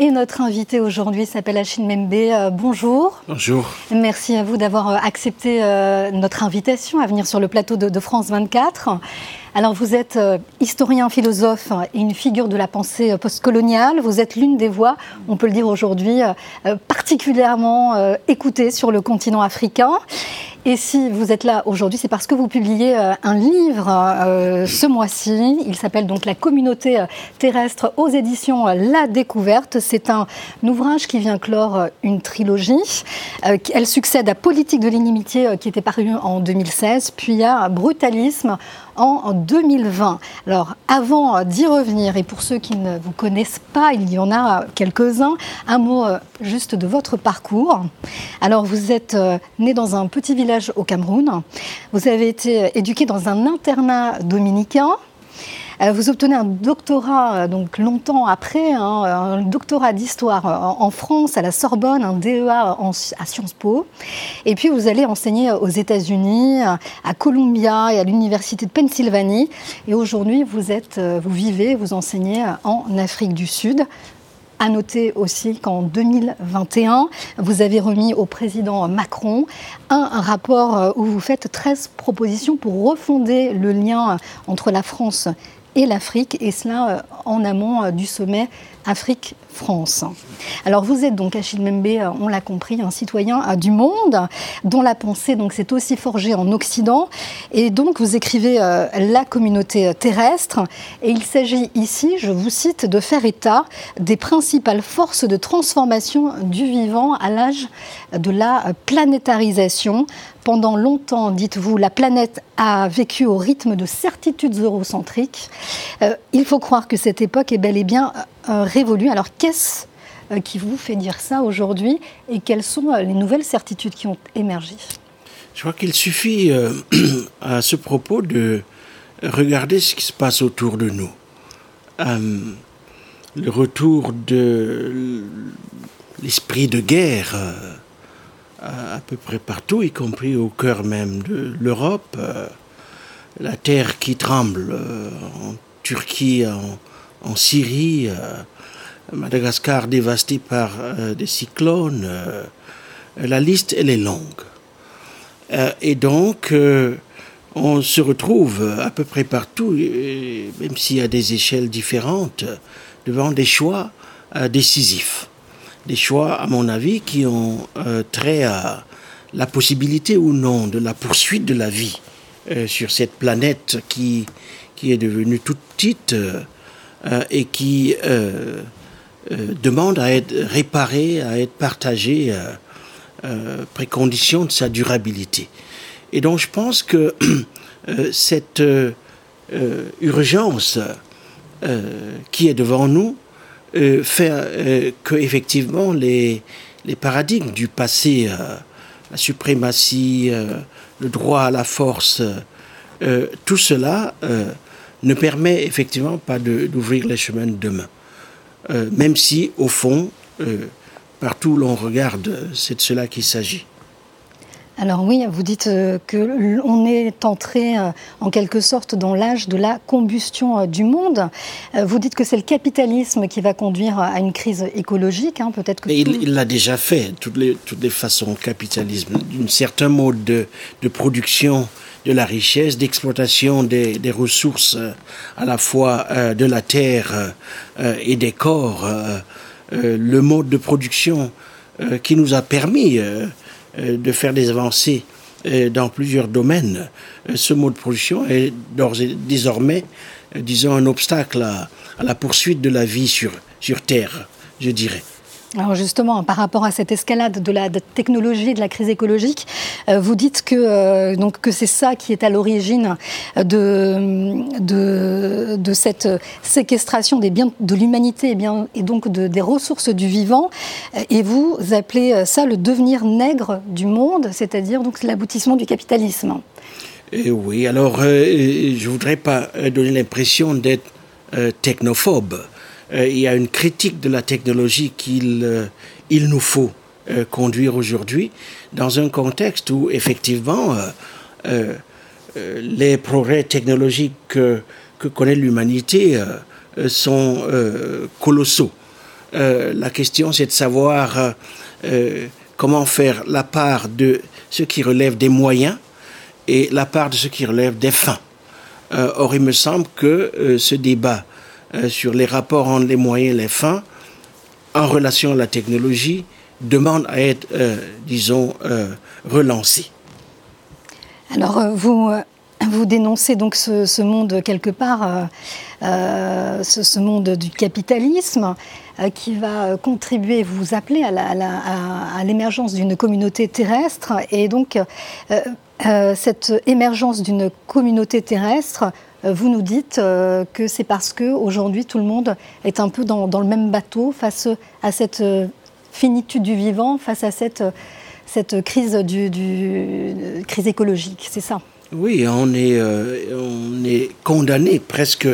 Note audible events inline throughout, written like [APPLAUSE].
Et notre invité aujourd'hui s'appelle Achille Membe. Euh, bonjour. Bonjour. Merci à vous d'avoir euh, accepté euh, notre invitation à venir sur le plateau de, France 24. Alors vous êtes historien, philosophe et une figure de la pensée postcoloniale. Vous êtes l'une des voix, on peut le dire aujourd'hui, particulièrement écoutées sur le continent africain. Et si vous êtes là aujourd'hui, c'est parce que vous publiez euh, un livre euh, ce mois-ci. Il s'appelle donc La communauté euh, terrestre aux éditions La Découverte. C'est un ouvrage qui vient clore une trilogie. Elle succède à Politique de l'inimitié qui était paru en 2016, puis à Brutalisme en 2020. Alors, avant d'y revenir, et pour ceux qui ne vous connaissent pas, il y en a quelques-uns, un mot euh, juste de votre parcours. Alors, vous êtes euh, né dans un petit village au Cameroun. Vous avez été éduqué dans un internat dominicain. Euh, vous obtenez un doctorat, euh, donc longtemps après, hein, un doctorat d'histoire euh, en France, à la Sorbonne, un DEA à Sciences Po. Et puis vous allez enseigner aux États-Unis, à Columbia et à l'Université de Pennsylvanie. Et aujourd'hui, vous, vous vivez, vous enseignez en Afrique du Sud. À noter aussi qu'en 2021, vous avez remis au président Macron un rapport où vous faites 13 propositions pour refonder le lien entre la France et l'Afrique, et cela euh, en amont euh, du sommet Afrique-France. Alors vous êtes donc Achille Membe, euh, on l'a compris, un citoyen du monde dont la pensée donc s'est aussi forgée en Occident, et donc vous écrivez la communauté terrestre, et il s'agit ici, je vous cite, de faire état des principales forces de transformation du vivant à l'âge de la planétarisation pendant longtemps, dites-vous, la planète a vécu au rythme de certitudes eurocentriques. Euh, il faut croire que cette époque est bel et bien euh, révolue. Alors qu'est-ce euh, qui vous fait dire ça aujourd'hui et quelles sont les nouvelles certitudes qui ont émergé? Je crois qu'il suffit [CLEARS THROAT] à ce propos de regarder ce qui se passe autour de nous. le retour de l'esprit de guerre à, peu près partout, y compris au cœur même de l'Europe. Euh, la terre qui tremble euh, en Turquie, en, Syrie, euh, Madagascar dévasté par des cyclones. la liste, elle est longue. et donc, on se retrouve à peu près partout, même s'il y a des échelles différentes, devant des choix décisifs des choix, à mon avis, qui ont euh, trait à la possibilité ou non de la poursuite de la vie euh, sur cette planète qui, qui est devenue toute petite euh, et qui demande à être réparée, à être partagée, précondition de sa durabilité. Et donc je pense que [CLEARS THROAT] cette urgence qui est devant nous, euh, euh, que effectivement les, les paradigmes du passé, euh, la suprématie, le droit à la force, tout cela ne permet effectivement pas d'ouvrir les chemins de demain. même si, au fond, partout où l'on regarde, c'est de cela qu'il s'agit. Alors oui, vous dites euh, que l'on est entré euh, en quelque sorte dans l'âge de la combustion euh, du monde. Vous dites que c'est le capitalisme qui va conduire à une crise écologique, hein, peut-être que... Il l'a déjà fait, toutes les, toutes les façons, capitalisme, d'un certain mode de, de, production de la richesse, d'exploitation des, ressources à la fois de la terre et des corps, le mode de production qui nous a permis euh, de faire des avancées euh, dans plusieurs domaines. Euh, ce mode de production est désormais, disons, un obstacle à, à, la poursuite de la vie sur, sur Terre, je dirais. Alors justement, par rapport à cette escalade de la technologie, de la crise écologique, euh, vous dites que, euh, que c'est ça qui est à l'origine de, cette séquestration des biens de l'humanité et, bien, et donc de, des ressources du vivant. Et vous appelez ça le devenir nègre du monde, c'est-à-dire l'aboutissement du capitalisme. Et oui, alors euh, je voudrais pas donner l'impression d'être technophobe. Euh, il y a une critique de la technologie qu'il euh, nous faut euh, conduire aujourd'hui dans un contexte où effectivement les progrès technologiques que, que connaît l'humanité sont colossaux. la question c'est de savoir comment faire la part de ce qui relève des moyens et la part de ce qui relève des fins. or, il me semble que ce débat sur les rapports entre les moyens et les fins, en relation à la technologie, demande à être, disons, relancé. Alors, vous vous dénoncez donc ce, monde quelque part, euh, euh, ce, monde du capitalisme euh, qui va contribuer, vous appelez à l'émergence d'une communauté terrestre. Et donc, cette émergence d'une communauté terrestre, vous nous dites que c'est parce qu'aujourd'hui tout le monde est un peu dans, le même bateau face à cette finitude du vivant, face à cette, cette crise, du crise écologique. C'est ça? Oui, on est, euh, on est condamné presque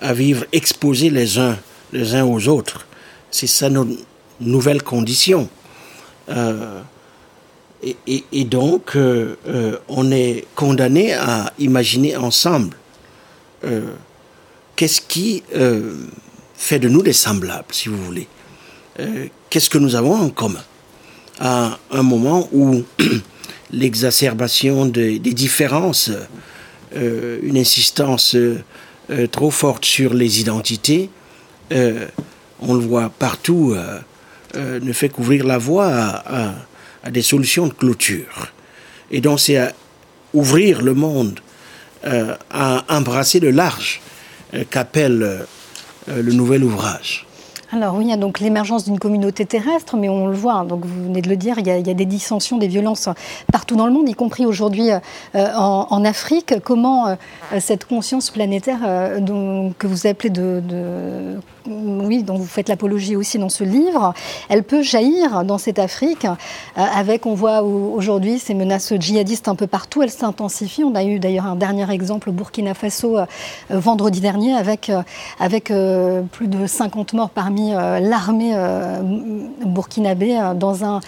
à vivre exposés les uns, les uns aux autres. C'est ça nos nouvelles conditions. Euh, et, donc, euh, on est condamné à imaginer ensemble qu'est-ce qui fait de nous des semblables, si vous voulez. qu'est-ce que nous avons en commun à un moment où [CLEARS THROAT] l'exacerbation des différences, euh, une insistance euh, trop forte sur les identités, euh, on le voit partout, ne fait qu'ouvrir la voie à, des solutions de clôture. Et donc c'est à ouvrir le monde, à embrasser le large qu'appelle le nouvel ouvrage. Alors oui, il y a donc l'émergence d'une communauté terrestre, mais on le voit, hein, donc vous venez de le dire, il y, a, des dissensions, des violences partout dans le monde, y compris aujourd'hui euh, en, Afrique. Comment euh, cette conscience planétaire euh, que vous appelez de, oui, dont vous faites l'apologie aussi dans ce livre, elle peut jaillir dans cette Afrique avec, on voit aujourd'hui ces menaces djihadistes un peu partout, elles s'intensifient. On a eu d'ailleurs un dernier exemple au Burkina Faso vendredi dernier avec, plus de 50 morts parmi euh, l'armée euh, burkinabé euh, dans un,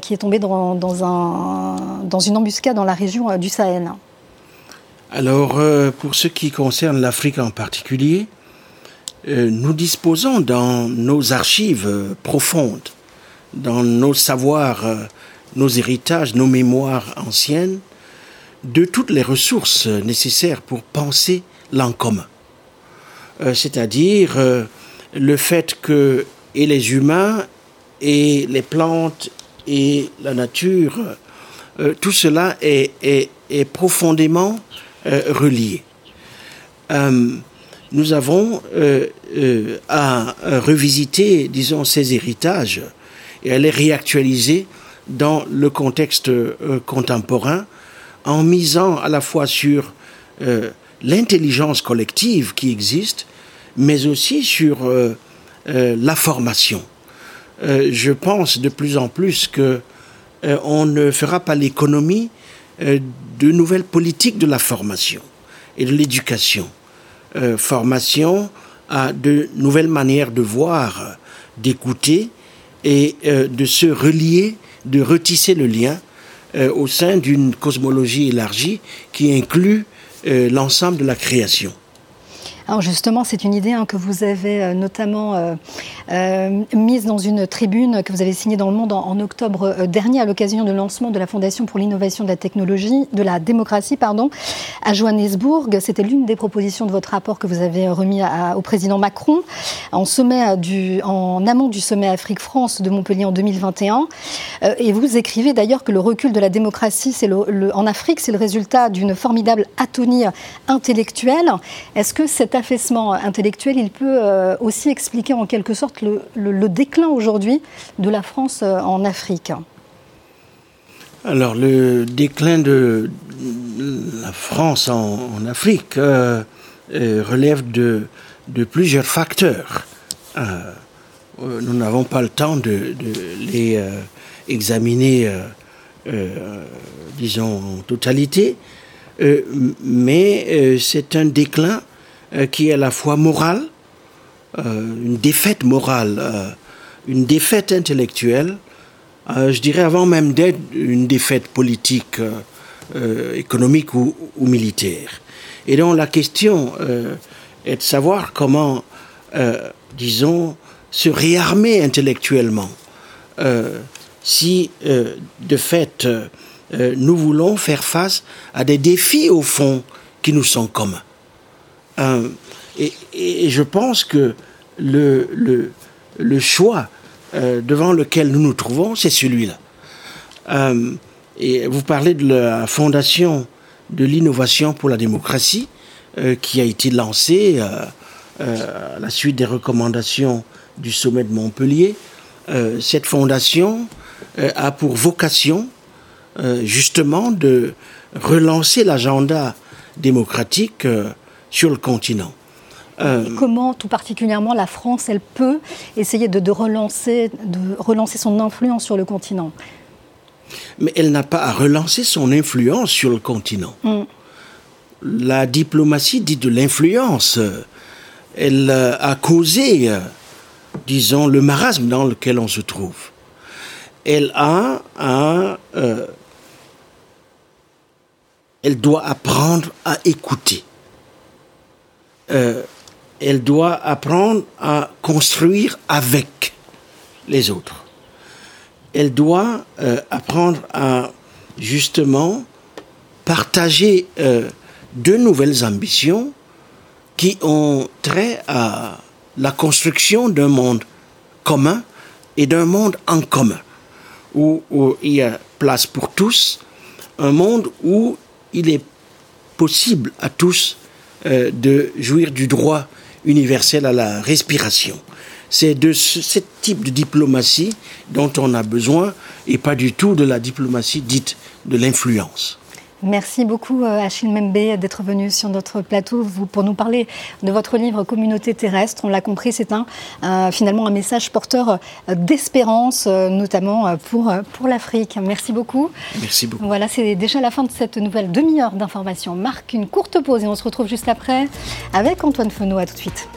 qui est un, dans une embuscade dans la région du Sahel. Alors, pour ce qui concerne l'Afrique en particulier, nous disposons dans nos archives profondes, dans nos savoirs, nos héritages, nos mémoires anciennes, de toutes les ressources nécessaires pour penser l'en commun. C'est-à-dire le fait que et les humains et les plantes et la nature, euh, tout cela est, est, profondément euh, relié. Euh, nous avons à revisiter, disons, ces héritages et à les réactualiser dans le contexte contemporain en misant à la fois sur l'intelligence collective qui existe, mais aussi sur euh, euh, la formation. Euh, je pense de plus en plus que on ne fera pas l'économie de nouvelles politiques de la formation et de l'éducation. Formation à de nouvelles manières de voir, d'écouter et de se relier, de retisser le lien au sein d'une cosmologie élargie qui inclut l'ensemble de la création. Justement, c'est une idée hein, que vous avez euh, notamment euh, euh, mise dans une tribune que vous avez signée dans Le Monde en, octobre dernier à l'occasion du lancement de la Fondation pour l'innovation de la technologie, de la démocratie, pardon, à Johannesburg. C'était l'une des propositions de votre rapport que vous avez remis au président Macron en, sommet en amont du sommet Afrique-France de Montpellier en 2021. et vous écrivez d'ailleurs que le recul de la démocratie en Afrique, c'est le résultat d'une formidable atonie intellectuelle. Est-ce que cette affaissement intellectuel, il peut euh, aussi expliquer en quelque sorte le, déclin aujourd'hui de la France euh, en Afrique. Alors le déclin de la France en, Afrique euh, relève de, plusieurs facteurs. nous n'avons pas le temps de, les examiner, disons, en totalité, mais c'est un déclin qui est à la fois morale, euh, une défaite morale, euh, une défaite intellectuelle, je dirais avant même d'être une défaite politique, économique ou, militaire. Et donc la question est de savoir comment, disons, se réarmer intellectuellement. si de fait nous voulons faire face à des défis au fond qui nous sont communs. Et, et, je pense que le, choix devant lequel nous nous trouvons, c'est celui-là. et vous parlez de la fondation de l'innovation pour la démocratie euh, qui a été lancée euh, euh, à la suite des recommandations du sommet de Montpellier. cette fondation a pour vocation justement de relancer l'agenda démocratique sur le continent. Comment, tout particulièrement, la France, elle peut essayer de, relancer, de relancer son influence sur le continent? Mais elle n'a pas à relancer son influence sur le continent. Mm. La diplomatie dit de l'influence. Elle euh, a causé, euh, disons, le marasme dans lequel on se trouve. Elle a. Euh, elle doit apprendre à écouter. Elle doit apprendre à construire avec les autres. Elle doit euh, apprendre à justement partager euh, de nouvelles ambitions qui ont trait à la construction d'un monde commun et d'un monde en commun, où, il y a place pour tous, un monde où il est possible à tous euh, de jouir du droit universel à la respiration. C'est de ce, type de diplomatie dont on a besoin et pas du tout de la diplomatie dite de l'influence. Merci beaucoup euh, Achille Membe d'être venu sur notre plateau pour nous parler de votre livre Communauté terrestre. On l'a compris, c'est un, finalement un message porteur euh, d'espérance, euh, notamment pour, pour l'Afrique. Merci beaucoup. Merci beaucoup. Voilà, c'est déjà la fin de cette nouvelle demi-heure d'information. Marque une courte pause et on se retrouve juste après avec Antoine Fenot. À tout de suite.